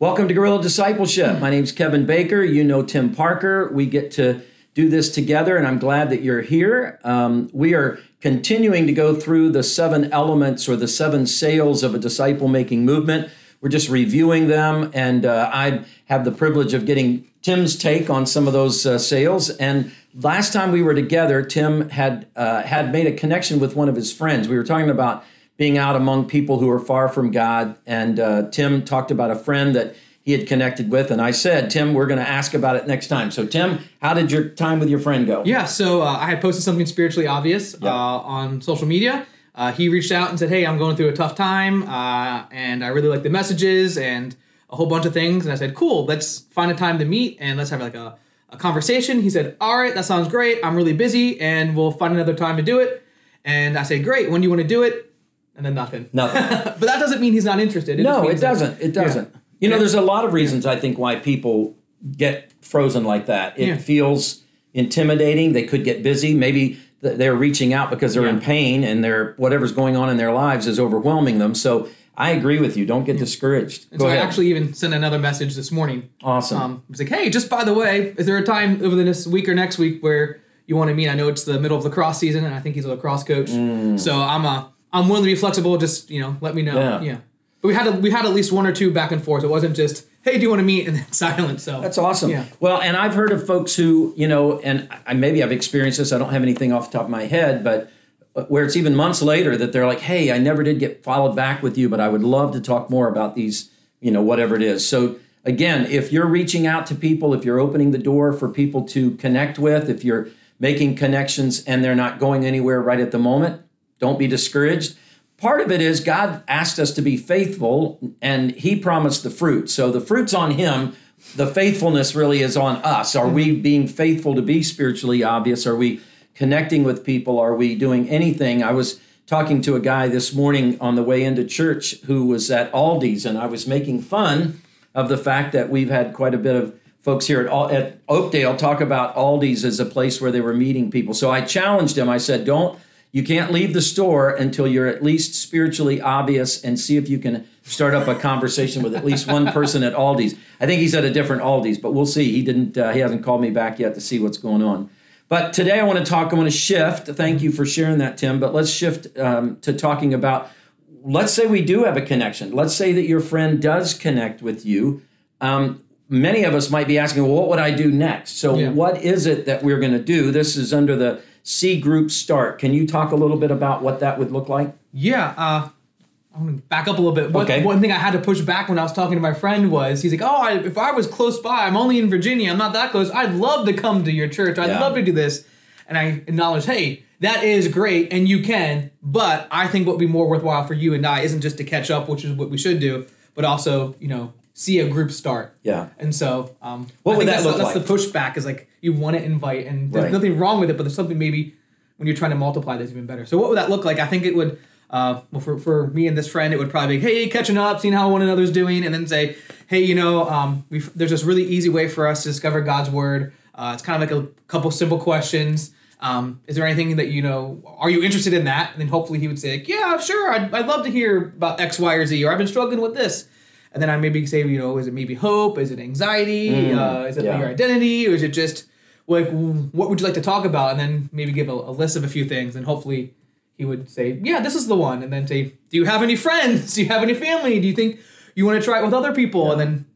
Welcome to Guerrilla Discipleship. My name's Kevin Baker. You know Tim Parker. We get to do this together, and I'm glad that you're here. Um, we are continuing to go through the seven elements or the seven sails of a disciple making movement. We're just reviewing them, and uh, I have the privilege of getting Tim's take on some of those uh, sails. And last time we were together, Tim had uh, had made a connection with one of his friends. We were talking about being out among people who are far from God. And uh, Tim talked about a friend that he had connected with. And I said, Tim, we're going to ask about it next time. So, Tim, how did your time with your friend go? Yeah, so uh, I had posted something spiritually obvious uh, on social media. Uh, he reached out and said, Hey, I'm going through a tough time, uh, and I really like the messages and a whole bunch of things. And I said, Cool, let's find a time to meet and let's have like a, a conversation. He said, All right, that sounds great. I'm really busy, and we'll find another time to do it. And I said, Great, when do you want to do it? And then nothing. Nothing. but that doesn't mean he's not interested. It no, it doesn't. It doesn't. Yeah. You know, yeah. there's a lot of reasons I think why people get frozen like that. It yeah. feels intimidating. They could get busy. Maybe they're reaching out because they're in pain and they're whatever's going on in their lives is overwhelming them. So I agree with you. Don't get discouraged. And so ahead. I actually even sent another message this morning. Awesome. Um, I was like, hey, just by the way, is there a time over this week or next week where you want to meet? I know it's the middle of lacrosse season, and I think he's a lacrosse coach. Mm. So I'm a I'm willing to be flexible. Just you know, let me know. Yeah. yeah. But we had a, we had at least one or two back and forth. It wasn't just hey, do you want to meet and then silent. So that's awesome. Yeah. Well, and I've heard of folks who you know, and I maybe I've experienced this. I don't have anything off the top of my head, but uh, where it's even months later that they're like, hey, I never did get followed back with you, but I would love to talk more about these, you know, whatever it is. So again, if you're reaching out to people, if you're opening the door for people to connect with, if you're making connections and they're not going anywhere right at the moment, don't be discouraged. Part of it is God asked us to be faithful and He promised the fruit. So the fruit's on Him. The faithfulness really is on us. Are we being faithful to be spiritually obvious? Are we connecting with people? Are we doing anything? I was talking to a guy this morning on the way into church who was at Aldi's, and I was making fun of the fact that we've had quite a bit of folks here at, at Oakdale talk about Aldi's as a place where they were meeting people. So I challenged him. I said, don't you can't leave the store until you're at least spiritually obvious and see if you can start up a conversation with at least one person at Aldi's. I think he's at a different Aldi's, but we'll see. He didn't. Uh, he hasn't called me back yet to see what's going on. But today I want to talk. I want to shift. Thank you for sharing that, Tim. But let's shift um, to talking about. Let's say we do have a connection. Let's say that your friend does connect with you. Um, many of us might be asking, well, what would I do next? So, yeah. what is it that we're going to do? This is under the See group start. Can you talk a little bit about what that would look like? Yeah. Uh, I'm gonna back up a little bit. One, okay. one thing I had to push back when I was talking to my friend was he's like, "Oh, I, if I was close by, I'm only in Virginia. I'm not that close. I'd love to come to your church. I'd yeah. love to do this." And I acknowledge, "Hey, that is great, and you can. But I think what would be more worthwhile for you and I isn't just to catch up, which is what we should do, but also, you know, see a group start. Yeah. And so, um, what would that that's, look that's like? the pushback is like you want to invite, and there's right. nothing wrong with it, but there's something maybe when you're trying to multiply that's even better. So, what would that look like? I think it would. Uh, well, for, for me and this friend, it would probably be, hey, catching up, seeing how one another's doing, and then say, hey, you know, um, there's this really easy way for us to discover God's word. Uh, it's kind of like a couple simple questions. Um, is there anything that you know? Are you interested in that? And then hopefully he would say, yeah, sure, I'd, I'd love to hear about X, Y, or Z, or I've been struggling with this and then I maybe say, you know, is it maybe hope? Is it anxiety? Mm, uh, is it yeah. your identity, or is it just like what would you like to talk about? And then maybe give a, a, list of a few things, and hopefully he would say, yeah, this is the one. And then say, do you have any friends? Do you have any family? Do you think you want to try it with other people? Yeah. And then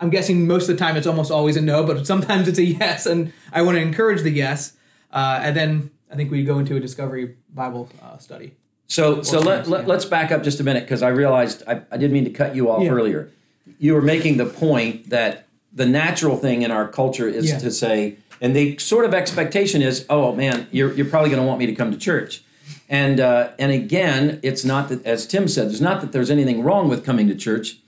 I'm guessing most of the time it's almost always a no, but sometimes it's a yes, and I want to encourage the yes. Uh, and then I think we go into a discovery Bible uh, study. So, so let, let, us back up just a minute because I realized I, I didn't mean to cut you off yeah. earlier. You were making the point that the natural thing in our culture is yeah. to say, and the sort of expectation is, oh man, you're, you're probably going to want me to come to church. And, uh, and again, it's not that, as Tim said, there's not that there's anything wrong with coming to church,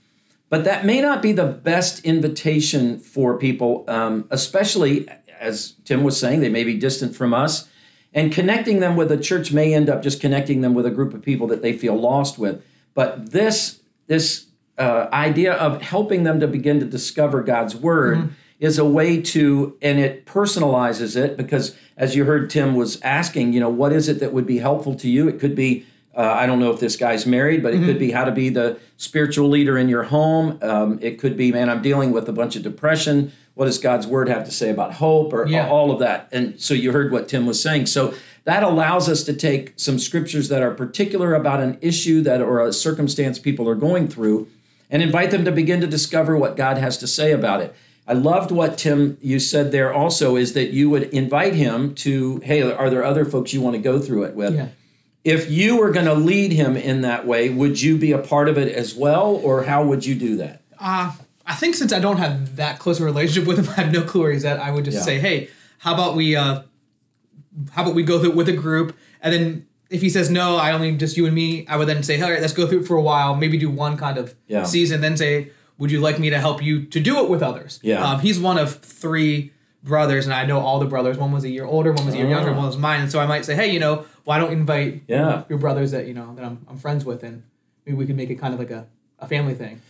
but that may not be the best invitation for people, um, especially as Tim was saying, they may be distant from us and connecting them with a church may end up just connecting them with a group of people that they feel lost with. But this this uh, idea of helping them to begin to discover God's word mm-hmm. is a way to, and it personalizes it because, as you heard Tim was asking, you know, what is it that would be helpful to you? It could be Uh, I don't know if this guy's married, but it mm-hmm. could be how to be the spiritual leader in your home. Um, it could be, man, I'm dealing with a bunch of depression. What does God's word have to say about hope or yeah. all of that? And so you heard what Tim was saying. So that allows us to take some scriptures that are particular about an issue that or a circumstance people are going through and invite them to begin to discover what God has to say about it. I loved what Tim you said there also is that you would invite him to, hey, are there other folks you want to go through it with? Yeah if you were going to lead him in that way, would you be a part of it as well, or how would you do that? Uh, I think since I don't have that close a relationship with him, I have no clue where he's at. I would just yeah. say, hey, how about we, uh, how about we go through it with a group, and then if he says no, I only just you and me, I would then say, all right, let's go through it for a while, maybe do one kind of yeah. season, then say, would you like me to help you to do it with others? Yeah. Um, he's one of three brothers, and I know all the brothers. One was a year older, one was a year oh. younger, one was mine. And so I might say, hey, you know, why don't invite yeah. your brothers that you know that I'm, I'm friends with, and maybe we can make it kind of like a, a family thing.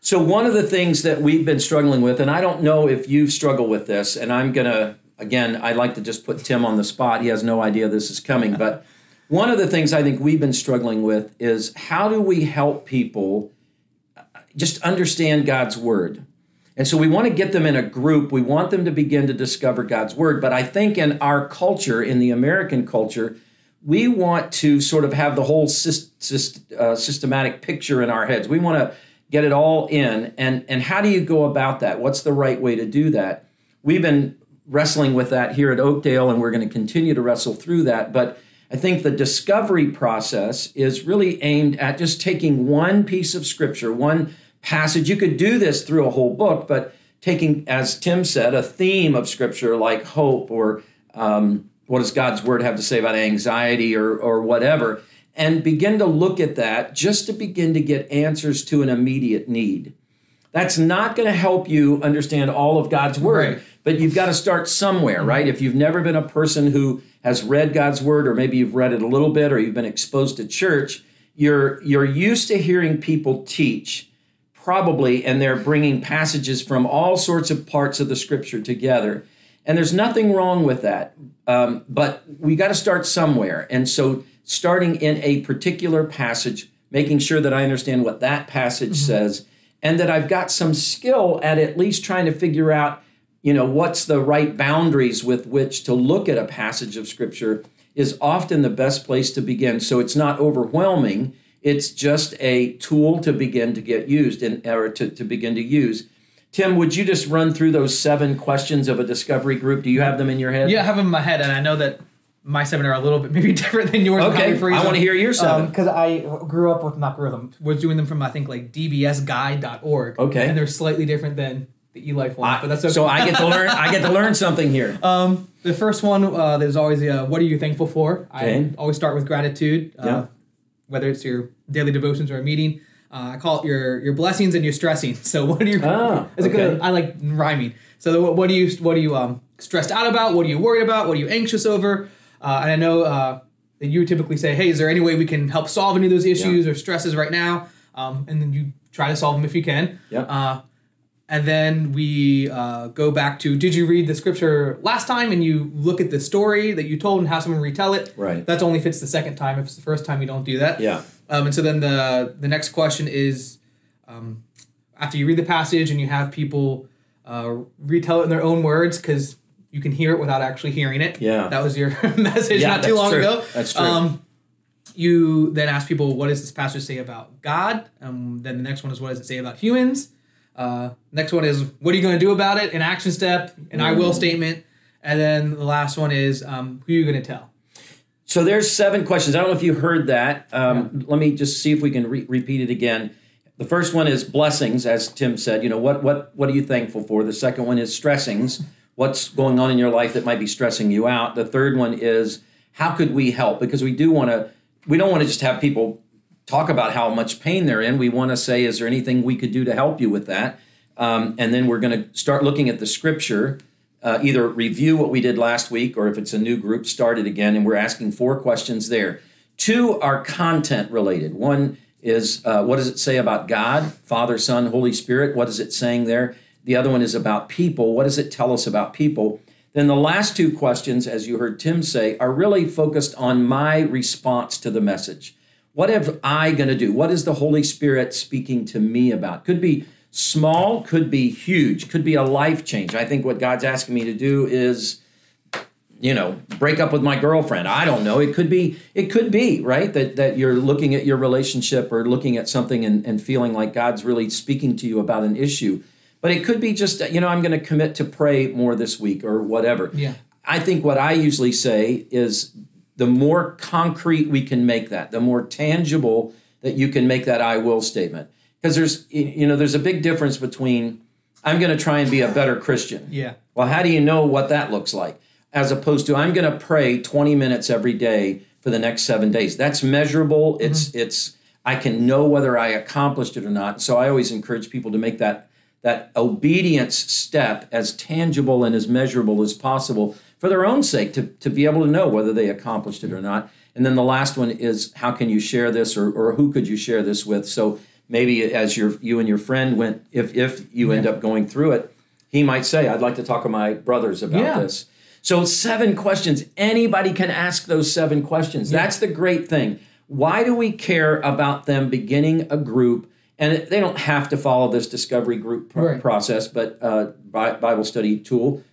So one of the things that we've been struggling with, and I don't know if you struggle with this, and I'm gonna again, I'd like to just put Tim on the spot. He has no idea this is coming, but one of the things I think we've been struggling with is how do we help people just understand God's word? And so we want to get them in a group. We want them to begin to discover God's word. But I think in our culture, in the American culture, we want to sort of have the whole syst- uh, systematic picture in our heads. We want to get it all in. And, and how do you go about that? What's the right way to do that? We've been wrestling with that here at Oakdale, and we're going to continue to wrestle through that. But I think the discovery process is really aimed at just taking one piece of scripture, one passage. You could do this through a whole book, but taking, as Tim said, a theme of Scripture like hope or um, what does God's Word have to say about anxiety or, or whatever, and begin to look at that just to begin to get answers to an immediate need. That's not going to help you understand all of God's Word, right. but you've got to start somewhere, right? If you've never been a person who has read God's Word, or maybe you've read it a little bit, or you've been exposed to church, you're, you're used to hearing people teach probably, and they're bringing passages from all sorts of parts of the scripture together. And there's nothing wrong with that. Um, but we got to start somewhere. And so, starting in a particular passage, making sure that I understand what that passage mm-hmm. says, and that I've got some skill at at least trying to figure out, you know, what's the right boundaries with which to look at a passage of scripture is often the best place to begin. So it's not overwhelming it's just a tool to begin to get used and or to, to begin to use. Tim, would you just run through those seven questions of a discovery group? Do you have them in your head? Yeah, I have them in my head, and I know that my seven are a little bit maybe different than yours. Okay, I want to hear your seven because um, I grew up with not grew them was doing them from I think like dbsguide.org. Okay, and they're slightly different than the eLife one, I, but that's okay. So I get to learn. I get to learn something here. Um, the first one, uh, there's always the uh, what are you thankful for? Okay. I always start with gratitude. Uh, yeah. Whether it's your daily devotions or a meeting. Uh, I call it your your blessings and your stressing. So what are you? Oh, is okay. good? I like rhyming. So what, what do you what are you um, stressed out about? What are you worried about? What are you anxious over? Uh, and I know uh, that you typically say, "Hey, is there any way we can help solve any of those issues yeah. or stresses right now?" Um, and then you try to solve them if you can. Yeah. Uh, and then we uh, go back to did you read the scripture last time and you look at the story that you told and have someone retell it right that's only fits the second time if it's the first time you don't do that yeah um, and so then the the next question is um, after you read the passage and you have people uh, retell it in their own words because you can hear it without actually hearing it yeah that was your message yeah, not too long true. ago that's true um, you then ask people what does this passage say about god um, then the next one is what does it say about humans uh, next one is what are you going to do about it? An action step, an mm. I will mm. statement, and then the last one is um, who are you going to tell? So there's seven questions. I don't know if you heard that. Um, yeah. Let me just see if we can re- repeat it again. The first one is blessings, as Tim said. You know what what what are you thankful for? The second one is stressings. What's going on in your life that might be stressing you out? The third one is how could we help? Because we do want to. We don't want to just have people talk about how much pain they're in. We want to say, is there anything we could do to help you with that? Um, and then we're going to start looking at the scripture, uh, either review what we did last week, or if it's a new group, start it again. And we're asking four questions there. Two are content related. One is uh, what does it say about God, Father, Son, Holy Spirit? What is it saying there? The other one is about people. What does it tell us about people? Then the last two questions, as you heard Tim say, are really focused on my response to the message what am I going to do? What is the Holy Spirit speaking to me about? Could be small, could be huge, could be a life change. I think what God's asking me to do is you know break up with my girlfriend i don't know it could be it could be right that that you're looking at your relationship or looking at something and, and feeling like god's really speaking to you about an issue but it could be just you know i'm going to commit to pray more this week or whatever yeah i think what i usually say is the more concrete we can make that the more tangible that you can make that i will statement because there's you know there's a big difference between i'm going to try and be a better christian yeah well how do you know what that looks like as opposed to I'm going to pray 20 minutes every day for the next 7 days. That's measurable. Mm-hmm. It's it's I can know whether I accomplished it or not. So I always encourage people to make that that obedience step as tangible and as measurable as possible for their own sake to, to be able to know whether they accomplished it or not. And then the last one is how can you share this or, or who could you share this with? So maybe as your you and your friend went if if you yeah. end up going through it, he might say, I'd like to talk to my brothers about yeah. this so, seven questions. Anybody can ask those seven questions. Yeah. That's the great thing. Why do we care about them beginning a group? And they don't have to follow this discovery group right. process, but uh, Bible study tool.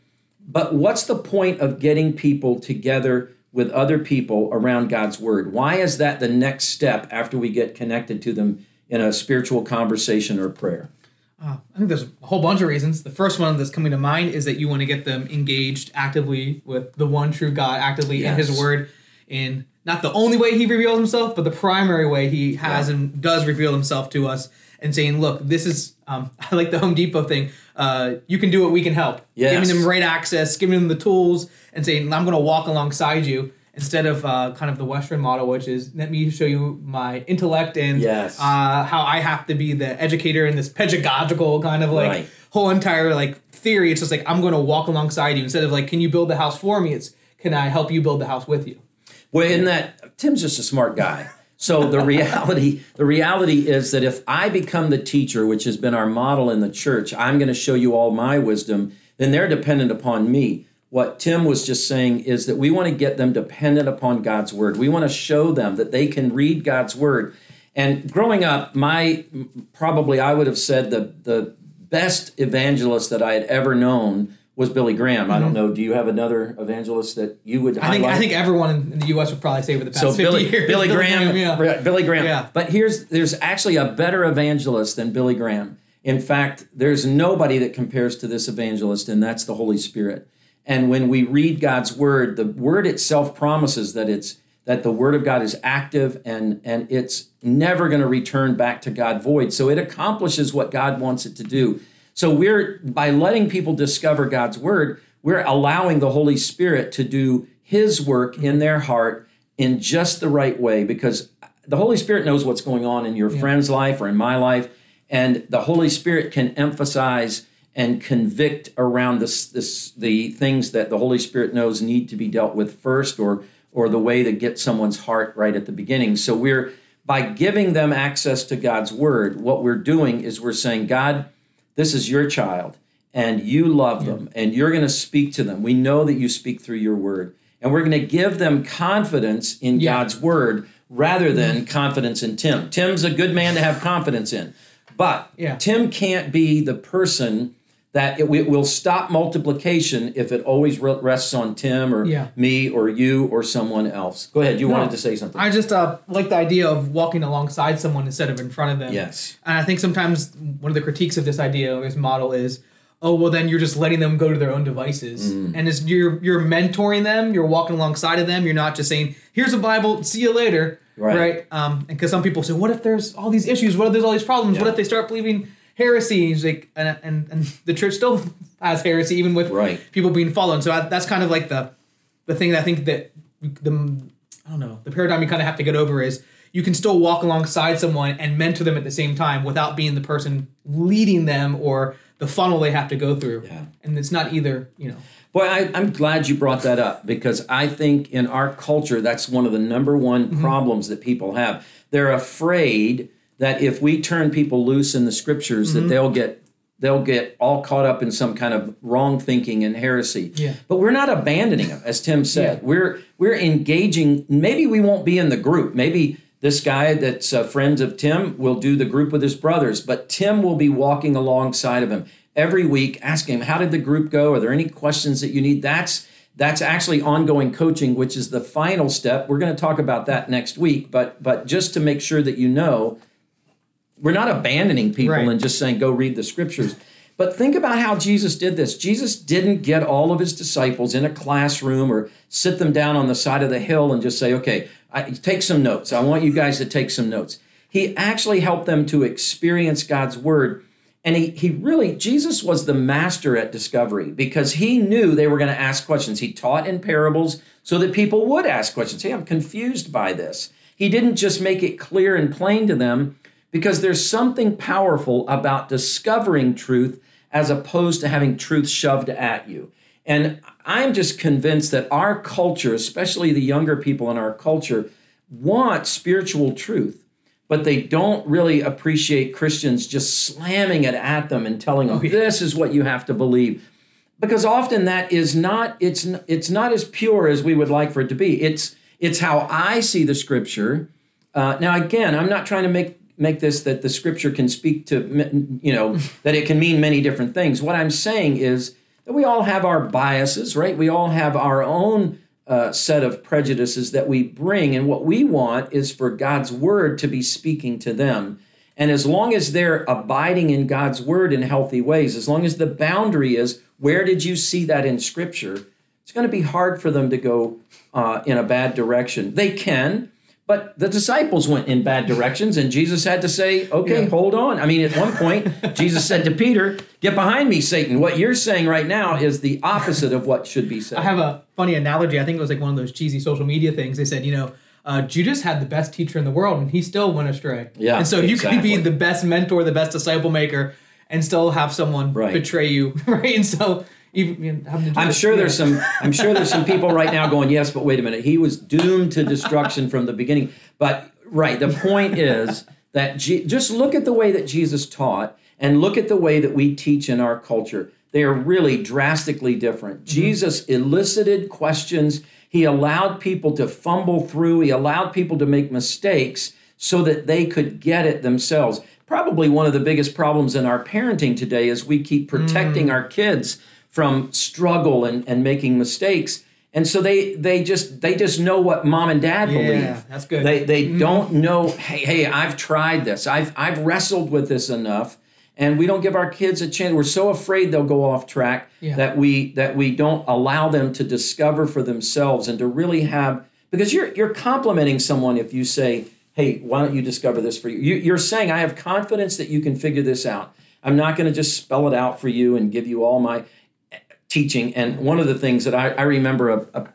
But what's the point of getting people together with other people around God's word? Why is that the next step after we get connected to them in a spiritual conversation or prayer? Uh, I think there's a whole bunch of reasons. The first one that's coming to mind is that you want to get them engaged actively with the one true God, actively yes. in His Word, in not the only way He reveals Himself, but the primary way He has yeah. and does reveal Himself to us, and saying, "Look, this is." Um, I like the Home Depot thing. Uh, you can do it. We can help. Yes. Giving them right access, giving them the tools, and saying, "I'm going to walk alongside you." instead of uh, kind of the Western model, which is let me show you my intellect and yes. uh, how I have to be the educator in this pedagogical kind of like right. whole entire like theory. It's just like I'm going to walk alongside you instead of like, can you build the house for me? It's can I help you build the house with you? Well, in that Tim's just a smart guy. So the reality, the reality is that if I become the teacher, which has been our model in the church, I'm going to show you all my wisdom. Then they're dependent upon me what Tim was just saying is that we want to get them dependent upon God's word. We want to show them that they can read God's word. And growing up, my probably I would have said the the best evangelist that I had ever known was Billy Graham. I don't mm-hmm. know. Do you have another evangelist that you would? I think I think everyone in the U.S. would probably say over the past so 50 Billy, years. Billy Graham, Billy Graham, yeah. Billy Graham. Yeah. But here's there's actually a better evangelist than Billy Graham. In fact, there's nobody that compares to this evangelist, and that's the Holy Spirit. And when we read God's word, the word itself promises that it's that the word of God is active and and it's never going to return back to God void. So it accomplishes what God wants it to do. So we're by letting people discover God's word, we're allowing the Holy Spirit to do his work in their heart in just the right way because the Holy Spirit knows what's going on in your yeah. friend's life or in my life and the Holy Spirit can emphasize and convict around this, this the things that the Holy Spirit knows need to be dealt with first or or the way to get someone's heart right at the beginning. So we're by giving them access to God's word, what we're doing is we're saying, God, this is your child and you love yeah. them and you're going to speak to them. We know that you speak through your word. And we're going to give them confidence in yeah. God's word rather than confidence in Tim. Tim's a good man to have confidence in. But yeah. Tim can't be the person that it, it, will stop multiplication if it always rests on Tim or yeah. me or you or someone else. Go ahead. You no, wanted to say something. I just uh, like the idea of walking alongside someone instead of in front of them. Yes. And I think sometimes one of the critiques of this idea, of this model, is, oh well, then you're just letting them go to their own devices, mm. and it's, you're you're mentoring them. You're walking alongside of them. You're not just saying, "Here's a Bible. See you later." Right. Right. Um, and because some people say, "What if there's all these issues? What if there's all these problems? Yeah. What if they start believing?" Heresy. like, and, and, and the church still has heresy, even with right. people being followed. So I, that's kind of like the the thing that I think that the I don't know the paradigm you kind of have to get over is you can still walk alongside someone and mentor them at the same time without being the person leading them or the funnel they have to go through. Yeah. And it's not either, you know. Boy, I, am glad you brought that up because I think in our culture, that's one of the number one mm-hmm. problems that people have. They're afraid that if we turn people loose in the scriptures mm-hmm. that they'll get they'll get all caught up in some kind of wrong thinking and heresy. Yeah. But we're not abandoning them, as Tim said. Yeah. We're we're engaging. Maybe we won't be in the group. Maybe this guy that's a friend of Tim will do the group with his brothers, but Tim will be walking alongside of him every week, asking him, How did the group go? Are there any questions that you need? That's that's actually ongoing coaching, which is the final step. We're going to talk about that next week, but but just to make sure that you know, we're not abandoning people right. and just saying go read the scriptures. But think about how Jesus did this. Jesus didn't get all of his disciples in a classroom or sit them down on the side of the hill and just say, okay, I, take some notes. I want you guys to take some notes. He actually helped them to experience God's word. And he, he really, Jesus was the master at discovery because he knew they were going to ask questions. He taught in parables so that people would ask questions. Hey, I'm confused by this. He didn't just make it clear and plain to them because there's something powerful about discovering truth as opposed to having truth shoved at you. And I'm just convinced that our culture, especially the younger people in our culture, want spiritual truth, but they don't really appreciate Christians just slamming it at them and telling them, oh, this is what you have to believe. Because often that is not, it's, it's not as pure as we would like for it to be. It's, it's how I see the scripture. Uh, now, again, I'm not trying to make make this that the scripture can speak to you know that it can mean many different things what i'm saying is that we all have our biases, right? We all have our own uh, set of prejudices that we bring. And what we want is for God's word to be speaking to them. And as long as they're abiding in God's word in healthy ways, as long as the boundary is where did you see that in scripture, it's going to be hard for them to go uh, in a bad direction. They can, but the disciples went in bad directions, and Jesus had to say, okay, yeah. hold on. I mean, at one point, Jesus said to Peter, Get behind me, Satan. What you're saying right now is the opposite of what should be said. I have a funny analogy. I think it was like one of those cheesy social media things. They said, you know, uh, Judas had the best teacher in the world, and he still went astray. Yeah. And so you exactly. can be the best mentor, the best disciple maker, and still have someone right. betray you, right? And so even, you know, I'm sure there's some. I'm sure there's some people right now going, yes, but wait a minute. He was doomed to destruction from the beginning. But right, the point is that G- just look at the way that Jesus taught, and look at the way that we teach in our culture. They are really drastically different. Mm-hmm. Jesus elicited questions. He allowed people to fumble through. He allowed people to make mistakes so that they could get it themselves. Probably one of the biggest problems in our parenting today is we keep protecting mm. our kids from struggle and, and making mistakes. And so they they just they just know what mom and dad yeah, believe. that's good. They they mm-hmm. don't know hey hey i've tried this. I've i've wrestled with this enough. And we don't give our kids a chance. We're so afraid they'll go off track yeah. that we that we don't allow them to discover for themselves and to really have because you're you're complimenting someone if you say hey why don't you discover this for you, you you're saying i have confidence that you can figure this out. I'm not going to just spell it out for you and give you all my teaching. And one of the things that I, I remember a, a,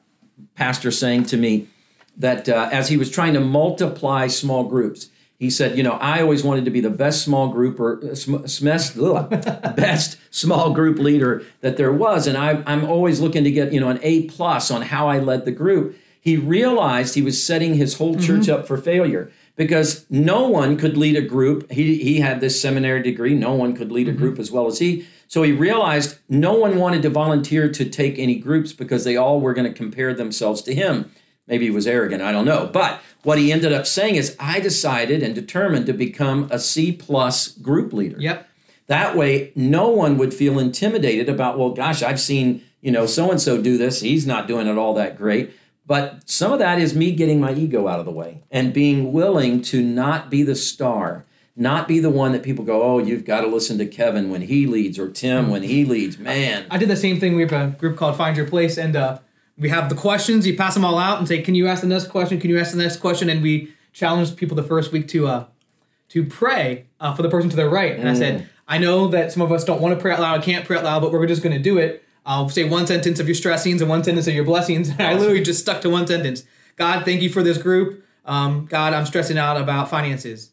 pastor saying to me that uh, as he was trying to multiply small groups, he said, "You know, I always wanted to be the best small group or uh, sm- best small group leader that there was, and I, I'm always looking to get you know an A plus on how I led the group." He realized he was setting his whole church mm-hmm. up for failure because no one could lead a group. He he had this seminary degree. No one could lead a mm-hmm. group as well as he. So he realized no one wanted to volunteer to take any groups because they all were going to compare themselves to him. Maybe he was arrogant, I don't know. But what he ended up saying is, I decided and determined to become a C plus group leader. Yep. That way, no one would feel intimidated about, well, gosh, I've seen, you know, so and so do this. He's not doing it all that great. But some of that is me getting my ego out of the way and being willing to not be the star not be the one that people go, oh, you've got to listen to Kevin when he leads or Tim when he leads. Man, I did the same thing. We have a group called Find Your Place, and uh, we have the questions. You pass them all out and say, can you ask the next question? Can you ask the next question? And we challenged people the first week to uh, to pray uh, for the person to their right. And mm. I said, mm. I know that some of us don't want to pray out loud, can't pray out loud, but we're just going to do it. I'll say one sentence of your stressings and one sentence of your blessings. And I literally just stuck to one sentence. God, thank you for this group. Um, God, I'm stressing out about finances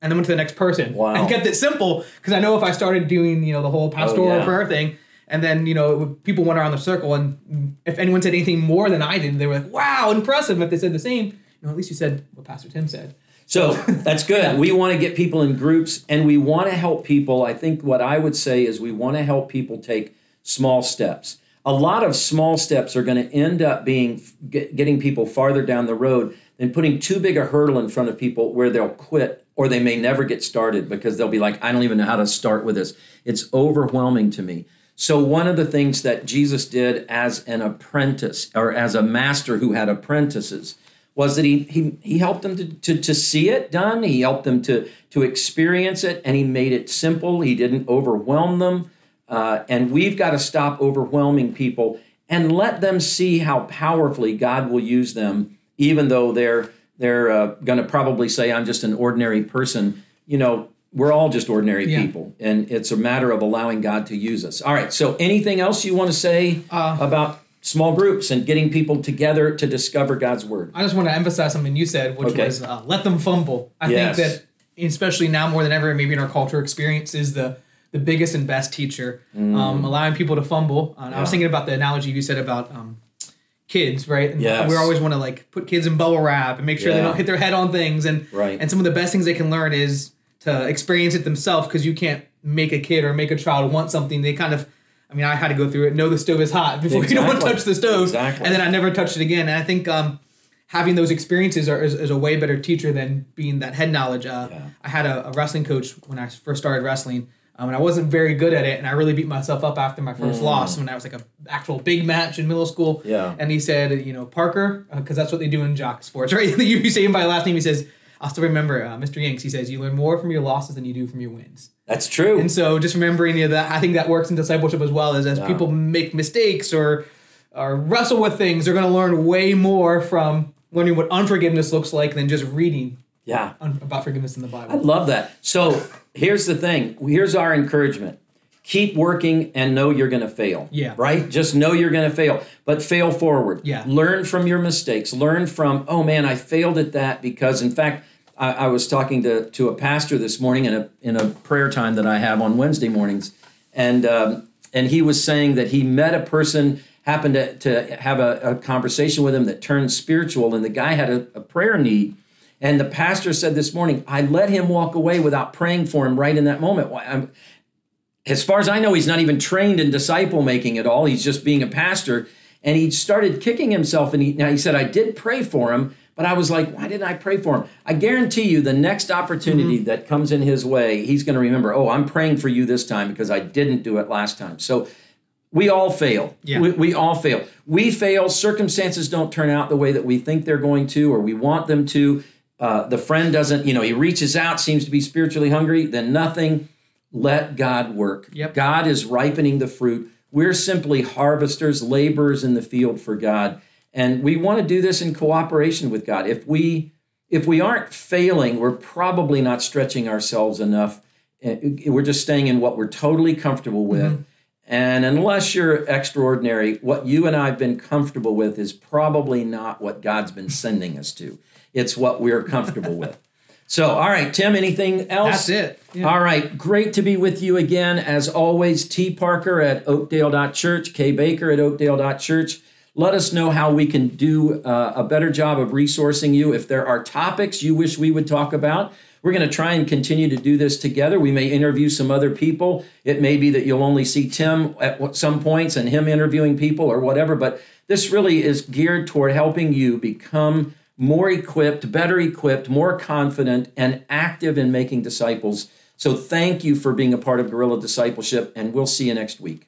and then went to the next person. Wow. And kept it simple because I know if I started doing, you know, the whole pastoral oh, yeah. prayer thing, and then, you know, people went around the circle, and if anyone said anything more than I did, they were like, wow, impressive. If they said the same, you know, at least you said what Pastor Tim said. So that's good. yeah. We want to get people in groups and we want to help people. I think what I would say is we want to help people take small steps. A lot of small steps are going to end up being get, getting people farther down the road than putting too big a hurdle in front of people where they'll quit or they may never get started because they'll be like, I don't even know how to start with this. It's overwhelming to me. So, one of the things that Jesus did as an apprentice or as a master who had apprentices was that he, he, he helped them to, to, to see it done, he helped them to, to experience it, and he made it simple. He didn't overwhelm them. Uh, and we've got to stop overwhelming people and let them see how powerfully God will use them, even though they're they're uh, going to probably say, "I'm just an ordinary person." You know, we're all just ordinary yeah. people, and it's a matter of allowing God to use us. All right. So, anything else you want to say uh, about small groups and getting people together to discover God's word? I just want to emphasize something you said, which okay. was uh, let them fumble. I yes. think that, especially now more than ever, maybe in our culture, experience is the the biggest and best teacher, mm. um, allowing people to fumble. Uh, yeah. I was thinking about the analogy you said about um, kids, right? And yes. we always want to like put kids in bubble wrap and make sure yeah. they don't hit their head on things. And right. and some of the best things they can learn is to experience it themselves because you can't make a kid or make a child want something. They kind of, I mean, I had to go through it. Know the stove is hot before exactly. you don't want to touch the stove. Exactly. And then I never touched it again. And I think um, having those experiences are, is, is, a way better teacher than being that head knowledge. Uh, yeah. I had a, a wrestling coach when I first started wrestling um, and I wasn't very good at it, and I really beat myself up after my first mm. loss when I was like a actual big match in middle school. Yeah. And he said, you know, Parker, because uh, that's what they do in jock sports, right? you say him by last name. He says, I'll still remember uh, Mr. Yanks. He says, you learn more from your losses than you do from your wins. That's true. And so just remembering you know, that, I think that works in discipleship as well. As as yeah. people make mistakes or or wrestle with things, they're going to learn way more from learning what unforgiveness looks like than just reading yeah. about forgiveness in the Bible. I love that. So here's the thing. Here's our encouragement. Keep working and know you're going to fail. Yeah. Right? Just know you're going to fail, but fail forward. Yeah. Learn from your mistakes. Learn from, oh man, I failed at that because, in fact, I, I was talking to, to a pastor this morning in a, in a prayer time that I have on Wednesday mornings. And, um, and he was saying that he met a person happened to, to have a, a, conversation with him that turned spiritual and the guy had a, a prayer need and the pastor said this morning, I let him walk away without praying for him right in that moment. I'm, as far as I know, he's not even trained in disciple making at all. He's just being a pastor. And he started kicking himself. And he, now he said, I did pray for him, but I was like, why didn't I pray for him? I guarantee you, the next opportunity mm-hmm. that comes in his way, he's going to remember, oh, I'm praying for you this time because I didn't do it last time. So we all fail. Yeah. We, we, all fail. We fail. Circumstances don't turn out the way that we think they're going to or we want them to. Uh, the friend doesn't, you know, he reaches out, seems to be spiritually hungry, then nothing. Let God work. Yep. God is ripening the fruit. We're simply harvesters, laborers in the field for God. And we want to do this in cooperation with God. If we if we aren't failing, we're probably not stretching ourselves enough. Uh, we're just staying in what we're totally comfortable with. Mm-hmm. And unless you're extraordinary, what you and I have been comfortable with is probably not what God's been sending us to. It's what we're comfortable with. So, all right, Tim, anything else? That's it. Yeah. All right, great to be with you again. As always, T. Parker at oakdale.church, K. Baker at oakdale.church. Let us know how we can do uh, a better job of resourcing you. If there are topics you wish we would talk about, we're going to try and continue to do this together. We may interview some other people. It may be that you'll only see Tim at some points and him interviewing people or whatever, but this really is geared toward helping you become more equipped, better equipped, more confident, and active in making disciples. So thank you for being a part of Guerrilla Discipleship, and we'll see you next week.